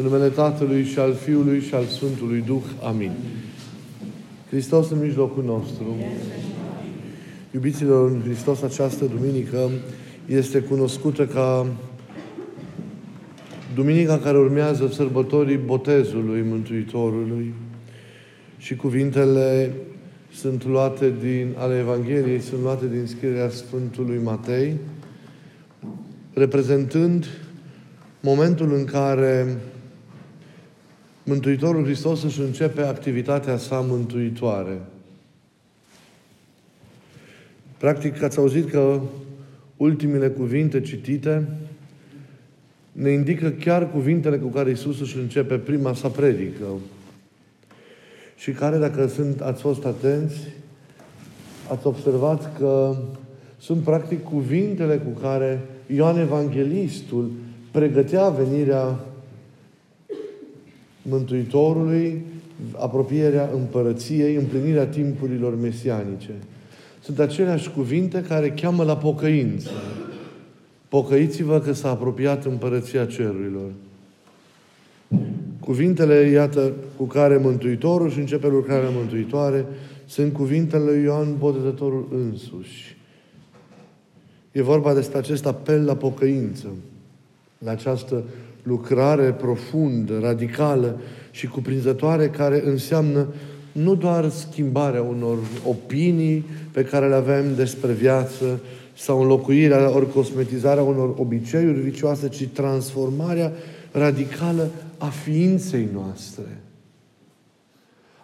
În numele Tatălui și al Fiului și al Sfântului Duh. Amin. Hristos în mijlocul nostru. Iubiților, în Hristos această duminică este cunoscută ca Duminica care urmează sărbătorii botezului Mântuitorului și cuvintele sunt luate din, ale Evangheliei, sunt luate din scrierea Sfântului Matei, reprezentând momentul în care Mântuitorul Hristos își începe activitatea sa mântuitoare. Practic, ați auzit că ultimele cuvinte citite ne indică chiar cuvintele cu care Isus își începe prima sa predică. Și care, dacă sunt, ați fost atenți, ați observat că sunt practic cuvintele cu care Ioan Evanghelistul pregătea venirea Mântuitorului, apropierea împărăției, împlinirea timpurilor mesianice. Sunt aceleași cuvinte care cheamă la pocăință. Pocăiți-vă că s-a apropiat împărăția cerurilor. Cuvintele, iată, cu care Mântuitorul și începe lucrarea mântuitoare, sunt cuvintele lui Ioan Botezătorul însuși. E vorba despre acest apel la pocăință, la această lucrare profundă, radicală și cuprinzătoare care înseamnă nu doar schimbarea unor opinii pe care le avem despre viață sau înlocuirea ori cosmetizarea unor obiceiuri vicioase, ci transformarea radicală a ființei noastre,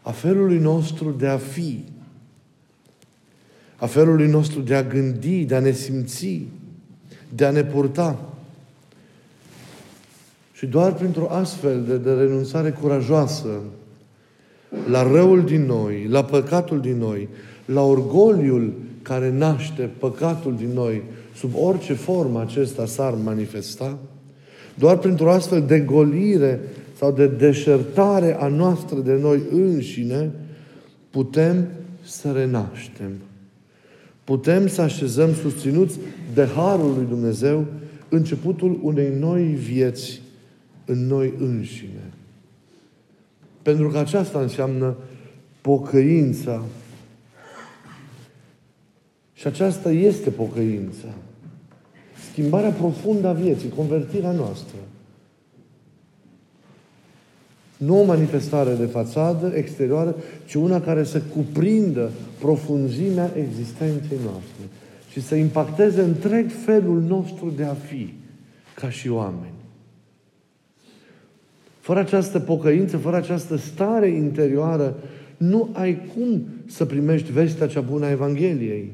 a felului nostru de a fi, a felului nostru de a gândi, de a ne simți, de a ne purta. Și doar printr-o astfel de, de renunțare curajoasă la răul din noi, la păcatul din noi, la orgoliul care naște păcatul din noi, sub orice formă acesta s-ar manifesta, doar printr-o astfel de golire sau de deșertare a noastră de noi înșine, putem să renaștem. Putem să așezăm susținuți de Harul lui Dumnezeu începutul unei noi vieți în noi înșine. Pentru că aceasta înseamnă pocăința. Și aceasta este pocăința. Schimbarea profundă a vieții, convertirea noastră. Nu o manifestare de fațadă exterioară, ci una care să cuprindă profunzimea existenței noastre și să impacteze întreg felul nostru de a fi ca și oameni. Fără această pocăință, fără această stare interioară, nu ai cum să primești vestea cea bună a Evangheliei.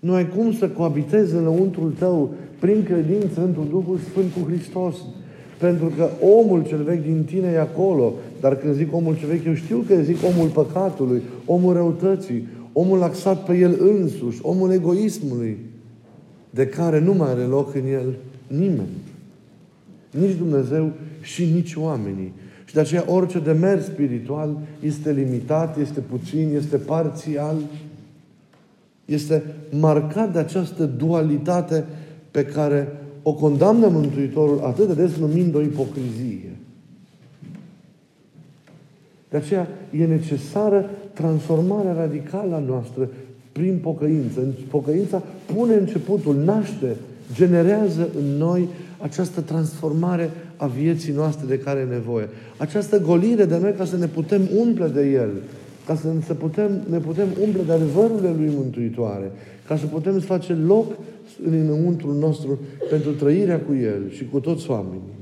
Nu ai cum să coabitezi înăuntrul tău prin credință într-un Duhul Sfânt cu Hristos. Pentru că omul cel vechi din tine e acolo. Dar când zic omul cel vechi, eu știu că zic omul păcatului, omul răutății, omul axat pe el însuși, omul egoismului, de care nu mai are loc în el nimeni. Nici Dumnezeu și nici oamenii. Și de aceea orice demers spiritual este limitat, este puțin, este parțial, este marcat de această dualitate pe care o condamnă Mântuitorul atât de des numind o ipocrizie. De aceea e necesară transformarea radicală a noastră prin pocăință. Pocăința pune începutul, naște, generează în noi această transformare a vieții noastre de care e nevoie. Această golire de noi ca să ne putem umple de El, ca să ne putem, ne putem umple de adevărurile Lui Mântuitoare, ca să putem să facem loc în înăuntru nostru pentru trăirea cu El și cu toți oamenii.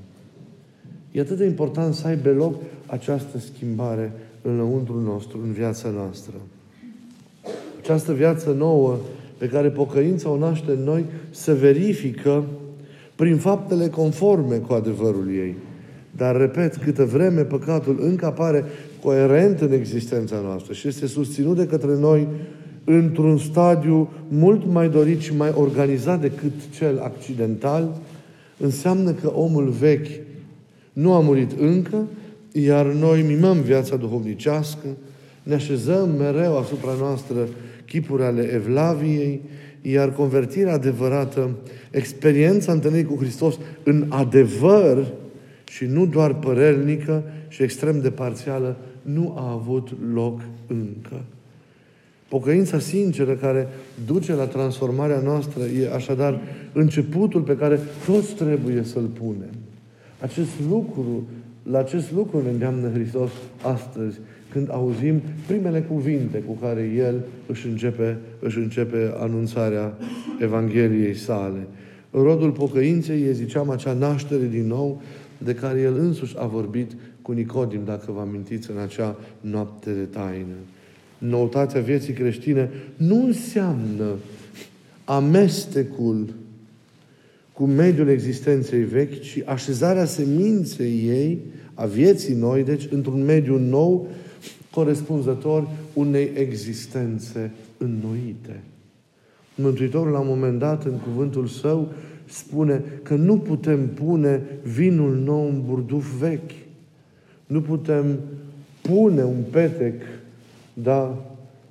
E atât de important să aibă loc această schimbare înăuntru nostru, în viața noastră. Această viață nouă pe care pocăința o naște în noi se verifică prin faptele conforme cu adevărul ei. Dar, repet, câtă vreme păcatul încă apare coerent în existența noastră și este susținut de către noi într-un stadiu mult mai dorit și mai organizat decât cel accidental, înseamnă că omul vechi nu a murit încă, iar noi mimăm viața duhovnicească, ne așezăm mereu asupra noastră chipuri ale Evlaviei, iar convertirea adevărată, experiența întâlnirii cu Hristos în adevăr și nu doar părernică și extrem de parțială, nu a avut loc încă. Pocăința sinceră care duce la transformarea noastră e așadar începutul pe care toți trebuie să-l punem. Acest lucru, la acest lucru ne îndeamnă Hristos astăzi, când auzim primele cuvinte cu care El își începe, își începe anunțarea Evangheliei sale. Rodul pocăinței e, ziceam, acea naștere din nou de care El însuși a vorbit cu Nicodim, dacă vă amintiți, în acea noapte de taină. Noutatea vieții creștine nu înseamnă amestecul cu mediul existenței vechi, ci așezarea seminței ei, a vieții noi, deci într-un mediu nou, corespunzător unei existențe înnoite. Mântuitorul la un moment dat, în cuvântul său, spune că nu putem pune vinul nou în burduf vechi. Nu putem pune un petec, da,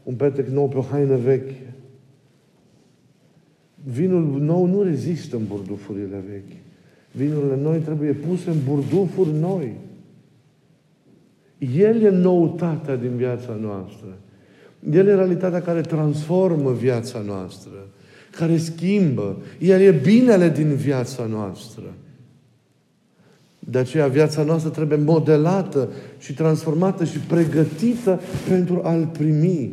un petec nou pe o haină veche. Vinul nou nu rezistă în burdufurile vechi. Vinurile noi trebuie puse în burdufuri noi. El e noutatea din viața noastră. El e realitatea care transformă viața noastră, care schimbă. El e binele din viața noastră. De aceea viața noastră trebuie modelată și transformată și pregătită pentru a-L primi.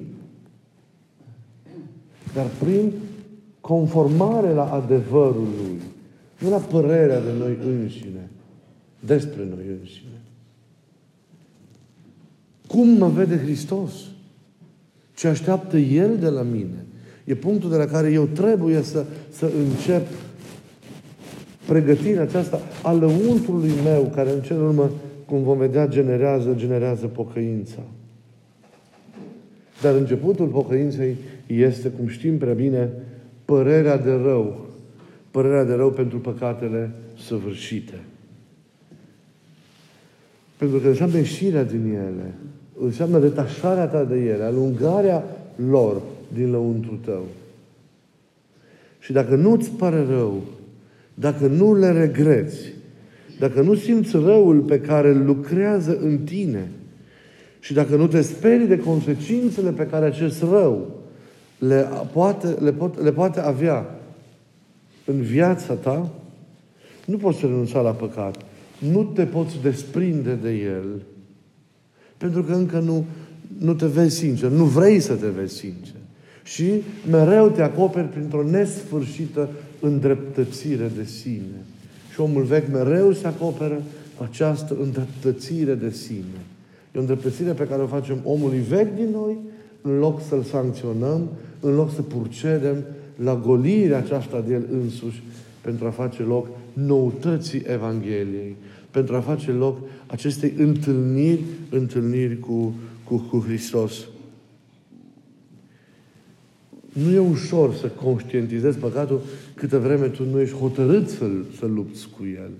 Dar prin conformare la adevărul Lui, nu la părerea de noi înșine, despre noi înșine. Cum mă vede Hristos? Ce așteaptă El de la mine? E punctul de la care eu trebuie să, să încep pregătirea aceasta a lăuntrului meu, care în cel urmă, cum vom vedea, generează, generează pocăința. Dar începutul pocăinței este, cum știm prea bine, părerea de rău. Părerea de rău pentru păcatele săvârșite. Pentru că înseamnă ieșirea din ele înseamnă detașarea ta de ele, alungarea lor din lăuntru tău. Și dacă nu-ți pare rău, dacă nu le regreți, dacă nu simți răul pe care îl lucrează în tine și dacă nu te sperii de consecințele pe care acest rău le poate, le, pot, le poate avea în viața ta, nu poți renunța la păcat. Nu te poți desprinde de el pentru că încă nu, nu te vezi sincer, nu vrei să te vezi sincer. Și mereu te acoperi printr-o nesfârșită îndreptățire de sine. Și omul vechi mereu se acoperă această îndreptățire de sine. E o îndreptățire pe care o facem omului vechi din noi, în loc să-l sancționăm, în loc să purcedem la golirea aceasta de el însuși, pentru a face loc noutății Evangheliei, pentru a face loc acestei întâlniri, întâlniri cu, cu, cu Hristos. Nu e ușor să conștientizezi păcatul câtă vreme tu nu ești hotărât să-l, să lupți cu el.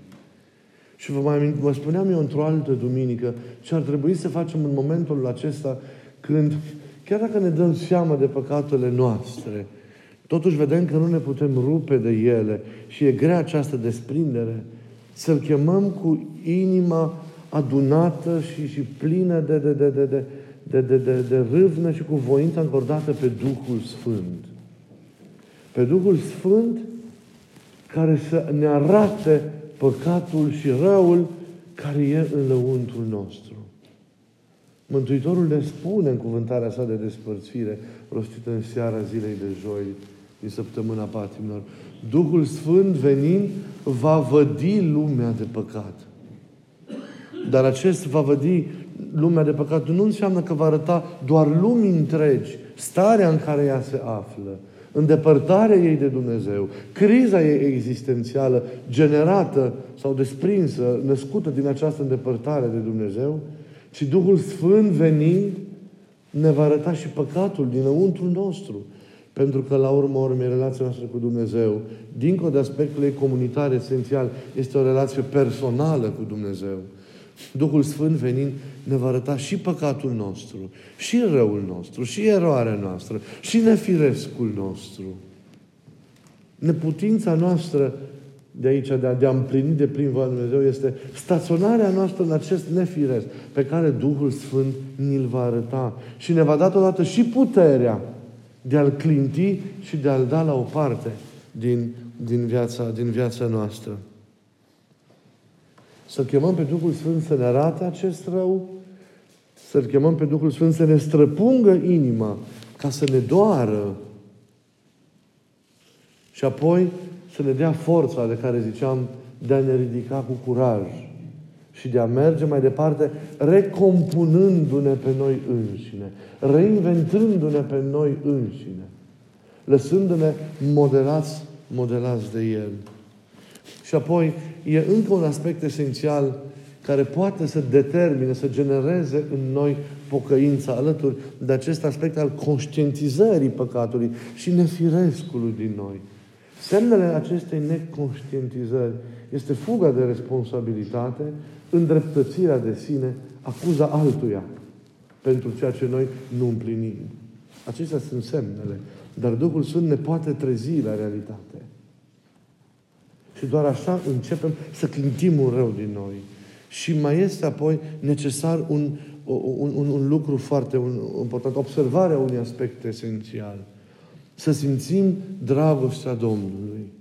Și vă, mai, vă spuneam eu într-o altă duminică ce ar trebui să facem în momentul acesta când, chiar dacă ne dăm seama de păcatele noastre, totuși vedem că nu ne putem rupe de ele și e grea această desprindere, să-L chemăm cu inima adunată și, și plină de, de, de, de, de, de, de, de, de râvnă și cu voința încordată pe Duhul Sfânt. Pe Duhul Sfânt care să ne arate păcatul și răul care e în lăuntul nostru. Mântuitorul ne spune în cuvântarea sa de despărțire, rostită în seara zilei de joi, din săptămâna patimilor. Duhul Sfânt venind va vădi lumea de păcat. Dar acest va vădi lumea de păcat nu înseamnă că va arăta doar lumii întregi starea în care ea se află, îndepărtarea ei de Dumnezeu, criza ei existențială generată sau desprinsă, născută din această îndepărtare de Dumnezeu, ci Duhul Sfânt venind ne va arăta și păcatul dinăuntru nostru. Pentru că, la urmă urmei, relația noastră cu Dumnezeu, dincolo de aspectul ei comunitar esențial, este o relație personală cu Dumnezeu. Duhul Sfânt venind ne va arăta și păcatul nostru, și răul nostru, și eroarea noastră, și nefirescul nostru. Neputința noastră de aici, de a, de a împlini de plin voia Dumnezeu, este staționarea noastră în acest nefiresc pe care Duhul Sfânt ni-l va arăta. Și ne va da totodată și puterea de a-l clinti și de a-l da la o parte din, din, viața, din viața noastră. Să chemăm pe Duhul Sfânt să ne arate acest rău, să-L chemăm pe Duhul Sfânt să ne străpungă inima ca să ne doară și apoi să ne dea forța de care ziceam de a ne ridica cu curaj și de a merge mai departe, recompunându-ne pe noi înșine, reinventându-ne pe noi înșine, lăsându-ne modelați, modelați de El. Și apoi e încă un aspect esențial care poate să determine, să genereze în noi pocăința alături de acest aspect al conștientizării păcatului și nefirescului din noi. Semnele acestei neconștientizări este fuga de responsabilitate, îndreptățirea de sine, acuza altuia pentru ceea ce noi nu împlinim. Acestea sunt semnele. Dar Duhul Sfânt ne poate trezi la realitate. Și doar așa începem să clintim un rău din noi. Și mai este apoi necesar un, un, un, un lucru foarte un, important, observarea unui aspect esențial. Să simțim dragostea Domnului.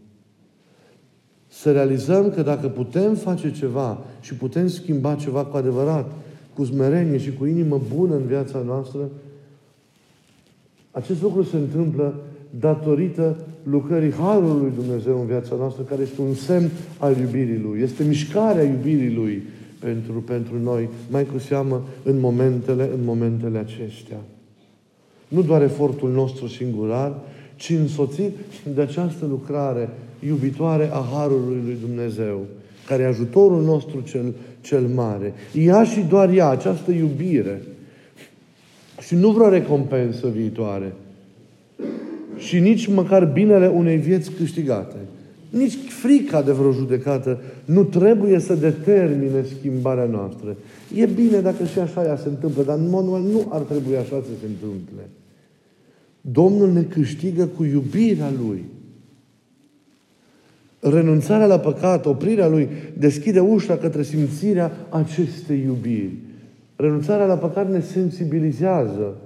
Să realizăm că dacă putem face ceva și putem schimba ceva cu adevărat, cu smerenie și cu inimă bună în viața noastră, acest lucru se întâmplă datorită lucrării Harului lui Dumnezeu în viața noastră, care este un semn al iubirii Lui. Este mișcarea iubirii Lui pentru, pentru noi, mai cu seamă în momentele, în momentele acestea. Nu doar efortul nostru singular, ci însoțit de această lucrare iubitoare a Harului lui Dumnezeu, care e ajutorul nostru cel, cel mare. Ea și doar ea, această iubire, și nu vreo recompensă viitoare, și nici măcar binele unei vieți câștigate. Nici frica de vreo judecată nu trebuie să determine schimbarea noastră. E bine dacă și așa ea se întâmplă, dar în mod normal nu ar trebui așa să se întâmple. Domnul ne câștigă cu iubirea Lui. Renunțarea la păcat, oprirea Lui, deschide ușa către simțirea acestei iubiri. Renunțarea la păcat ne sensibilizează,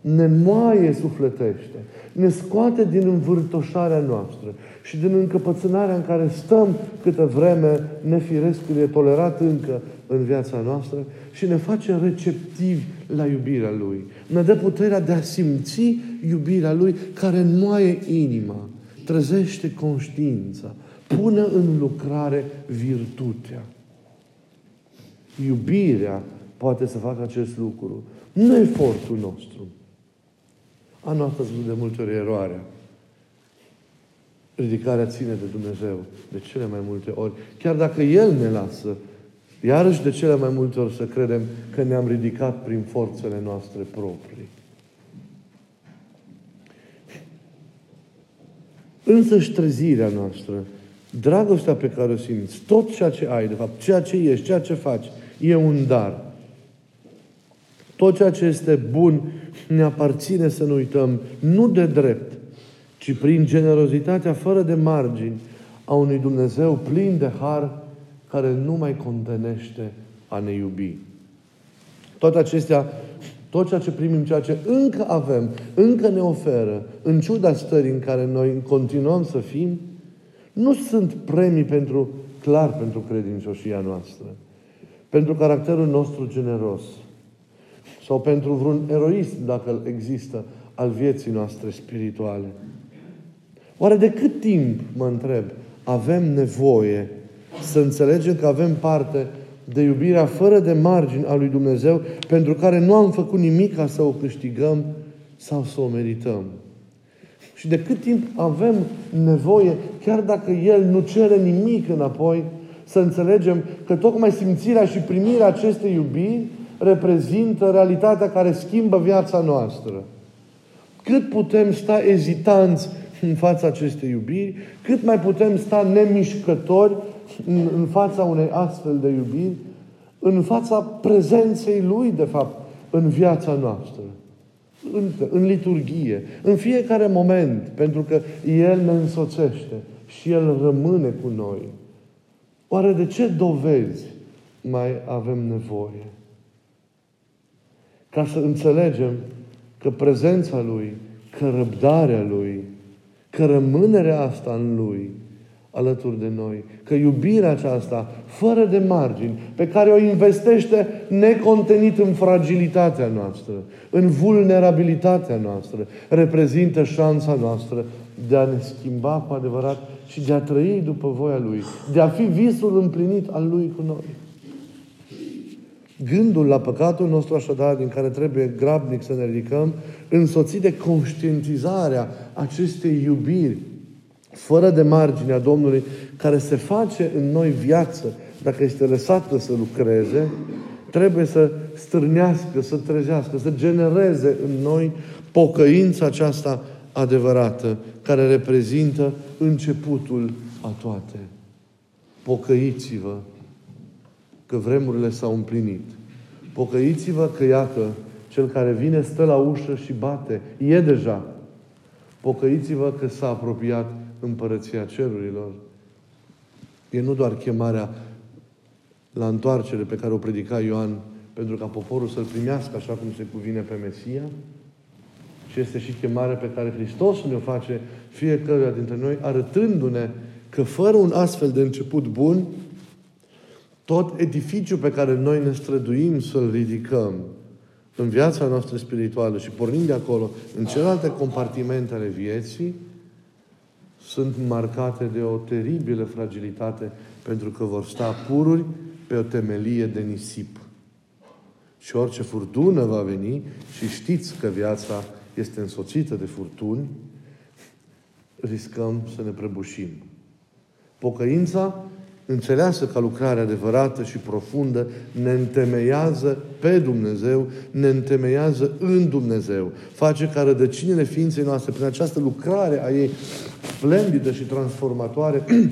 ne moaie sufletește, ne scoate din învârtoșarea noastră și din încăpățânarea în care stăm câtă vreme nefirescul e tolerat încă în viața noastră și ne face receptivi la iubirea Lui. Ne dă puterea de a simți iubirea Lui care înmoaie inima, trezește conștiința, pune în lucrare virtutea. Iubirea poate să facă acest lucru. Nu efortul nostru. A noastră sunt de multe ori eroarea. Ridicarea ține de Dumnezeu de cele mai multe ori. Chiar dacă El ne lasă, iarăși de cele mai multe ori să credem că ne-am ridicat prin forțele noastre proprii. Însă și trezirea noastră, dragostea pe care o simți, tot ceea ce ai, de fapt, ceea ce ești, ceea ce faci, e un dar. Tot ceea ce este bun ne aparține să nu uităm, nu de drept, ci prin generozitatea fără de margini a unui Dumnezeu plin de har care nu mai contenește a ne iubi. Toate acestea, tot ceea ce primim, ceea ce încă avem, încă ne oferă, în ciuda stării în care noi continuăm să fim, nu sunt premii pentru, clar pentru credincioșia noastră, pentru caracterul nostru generos, sau pentru vreun eroism, dacă există, al vieții noastre spirituale. Oare de cât timp, mă întreb, avem nevoie să înțelegem că avem parte de iubirea fără de margini a lui Dumnezeu, pentru care nu am făcut nimic ca să o câștigăm sau să o merităm? Și de cât timp avem nevoie, chiar dacă El nu cere nimic înapoi, să înțelegem că tocmai simțirea și primirea acestei iubiri reprezintă realitatea care schimbă viața noastră. Cât putem sta ezitanți în fața acestei iubiri, cât mai putem sta nemișcători în, în fața unei astfel de iubiri, în fața prezenței Lui, de fapt, în viața noastră. În, în liturghie, în fiecare moment, pentru că El ne însoțește și El rămâne cu noi. Oare de ce dovezi mai avem nevoie? Ca să înțelegem că prezența Lui, că răbdarea Lui, că rămânerea asta în Lui alături de noi, că iubirea aceasta, fără de margini, pe care o investește necontenit în fragilitatea noastră, în vulnerabilitatea noastră, reprezintă șansa noastră de a ne schimba cu adevărat și de a trăi după voia Lui, de a fi visul împlinit al Lui cu noi. Gândul la păcatul nostru așadar, din care trebuie grabnic să ne ridicăm, însoțit de conștientizarea acestei iubiri fără de marginea Domnului, care se face în noi viață, dacă este lăsată să lucreze, trebuie să stârnească, să trezească, să genereze în noi pocăința aceasta adevărată, care reprezintă începutul a toate. Pocăiți-vă că vremurile s-au împlinit. Pocăiți-vă că, iată, cel care vine stă la ușă și bate. E deja. Pocăiți-vă că s-a apropiat împărăția cerurilor. E nu doar chemarea la întoarcere pe care o predica Ioan pentru ca poporul să-L primească așa cum se cuvine pe Mesia, și este și chemarea pe care Hristos ne-o face fiecăruia dintre noi, arătându-ne că fără un astfel de început bun, tot edificiul pe care noi ne străduim să-l ridicăm în viața noastră spirituală și pornind de acolo în celelalte compartimente ale vieții, sunt marcate de o teribilă fragilitate pentru că vor sta pururi pe o temelie de nisip. Și orice furtună va veni, și știți că viața este însoțită de furtuni, riscăm să ne prăbușim. Pocăința înțeleasă ca lucrare adevărată și profundă, ne întemeiază pe Dumnezeu, ne întemeiază în Dumnezeu. Face ca rădăcinile ființei noastre, prin această lucrare a ei splendidă și transformatoare,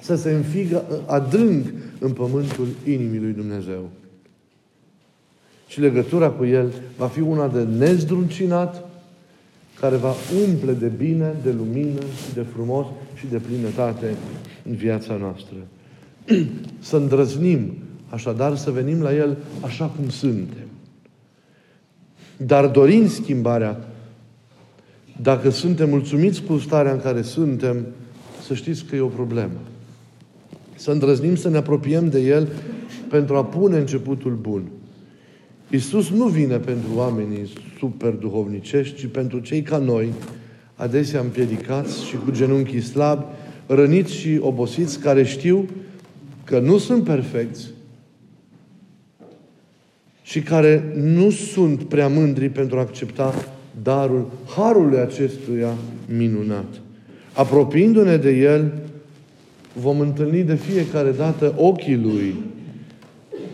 să se înfigă adânc în pământul inimii lui Dumnezeu. Și legătura cu El va fi una de nezdruncinat, care va umple de bine, de lumină și de frumos și de plinătate în viața noastră să îndrăznim, așadar să venim la El așa cum suntem. Dar dorind schimbarea, dacă suntem mulțumiți cu starea în care suntem, să știți că e o problemă. Să îndrăznim să ne apropiem de El pentru a pune începutul bun. Iisus nu vine pentru oamenii super duhovnicești, ci pentru cei ca noi, adesea împiedicați și cu genunchii slabi, răniți și obosiți, care știu că nu sunt perfecți și care nu sunt prea mândri pentru a accepta darul harului acestuia minunat. Apropiindu-ne de El, vom întâlni de fiecare dată ochii Lui,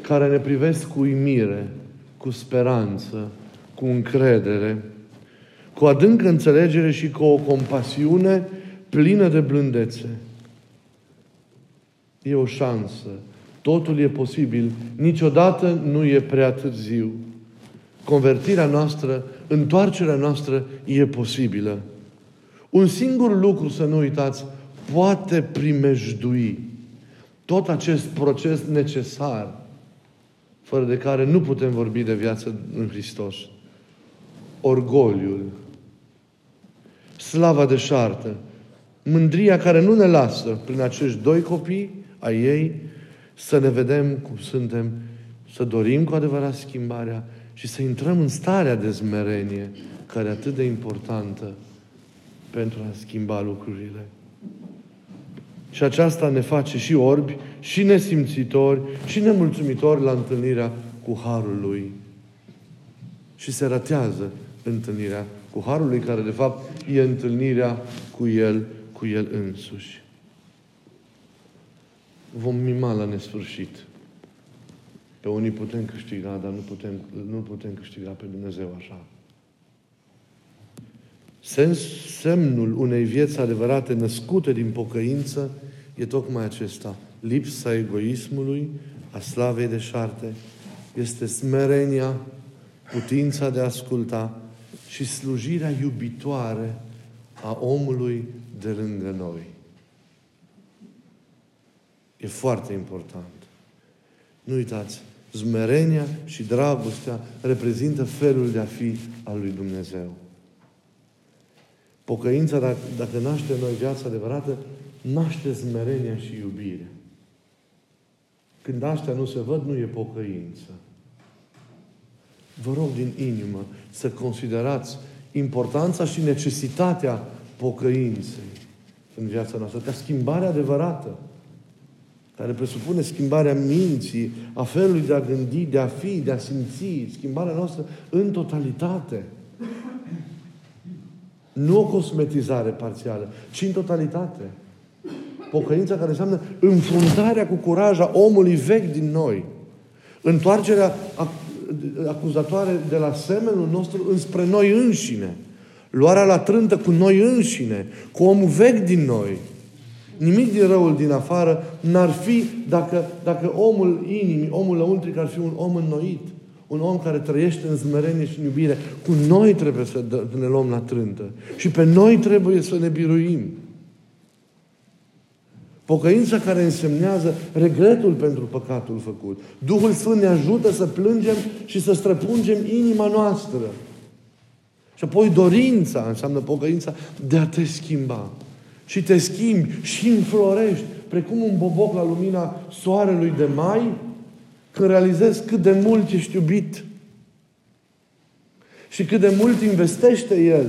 care ne privesc cu uimire, cu speranță, cu încredere, cu adâncă înțelegere și cu o compasiune plină de blândețe. E o șansă. Totul e posibil. Niciodată nu e prea târziu. Convertirea noastră, întoarcerea noastră e posibilă. Un singur lucru, să nu uitați, poate primejdui tot acest proces necesar, fără de care nu putem vorbi de viață în Hristos. Orgoliul, slava de șartă, mândria care nu ne lasă prin acești doi copii a ei, să ne vedem cum suntem, să dorim cu adevărat schimbarea și să intrăm în starea de zmerenie, care e atât de importantă pentru a schimba lucrurile. Și aceasta ne face și orbi, și nesimțitori, și nemulțumitori la întâlnirea cu Harul Lui. Și se ratează întâlnirea cu Harul Lui, care de fapt e întâlnirea cu El, cu El însuși vom mima la nesfârșit. Pe unii putem câștiga, dar nu putem, nu putem câștiga pe Dumnezeu așa. Sens, semnul unei vieți adevărate născute din pocăință e tocmai acesta. Lipsa egoismului, a slavei de șarte, este smerenia, putința de a asculta și slujirea iubitoare a omului de lângă noi. E foarte important. Nu uitați, zmerenia și dragostea reprezintă felul de a fi al lui Dumnezeu. Pocăința, dacă, dacă naște în noi viața adevărată, naște zmerenia și iubire. Când astea nu se văd, nu e pocăință. Vă rog din inimă să considerați importanța și necesitatea pocăinței în viața noastră, ca schimbare adevărată, care presupune schimbarea minții, a felului de a gândi, de a fi, de a simți, schimbarea noastră în totalitate. Nu o cosmetizare parțială, ci în totalitate. Pocăința care înseamnă înfruntarea cu curaj a omului vechi din noi. Întoarcerea acuzatoare de la semenul nostru înspre noi înșine. Luarea la trântă cu noi înșine, cu omul vechi din noi. Nimic din răul din afară n-ar fi dacă, dacă omul inimii, omul lăuntric ar fi un om înnoit. Un om care trăiește în zmerenie și în iubire. Cu noi trebuie să ne luăm la trântă. Și pe noi trebuie să ne biruim. Pocăința care însemnează regretul pentru păcatul făcut. Duhul Sfânt ne ajută să plângem și să străpungem inima noastră. Și apoi dorința înseamnă pocăința de a te schimba. Și te schimbi și înflorești, precum un boboc la lumina soarelui de mai, când realizezi cât de mult ești iubit și cât de mult investește El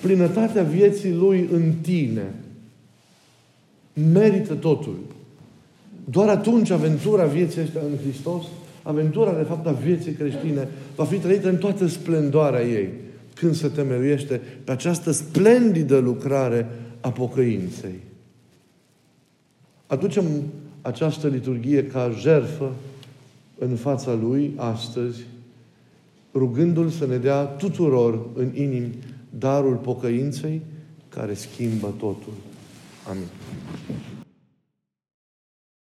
plinătatea vieții Lui în tine. Merită totul. Doar atunci aventura vieții astea în Hristos, aventura de fapt a vieții creștine, va fi trăită în toată splendoarea ei, când se temeluiește pe această splendidă lucrare a pocăinței. Aducem această liturghie ca jerfă în fața Lui astăzi, rugându-L să ne dea tuturor în inimi darul pocăinței care schimbă totul. Amin.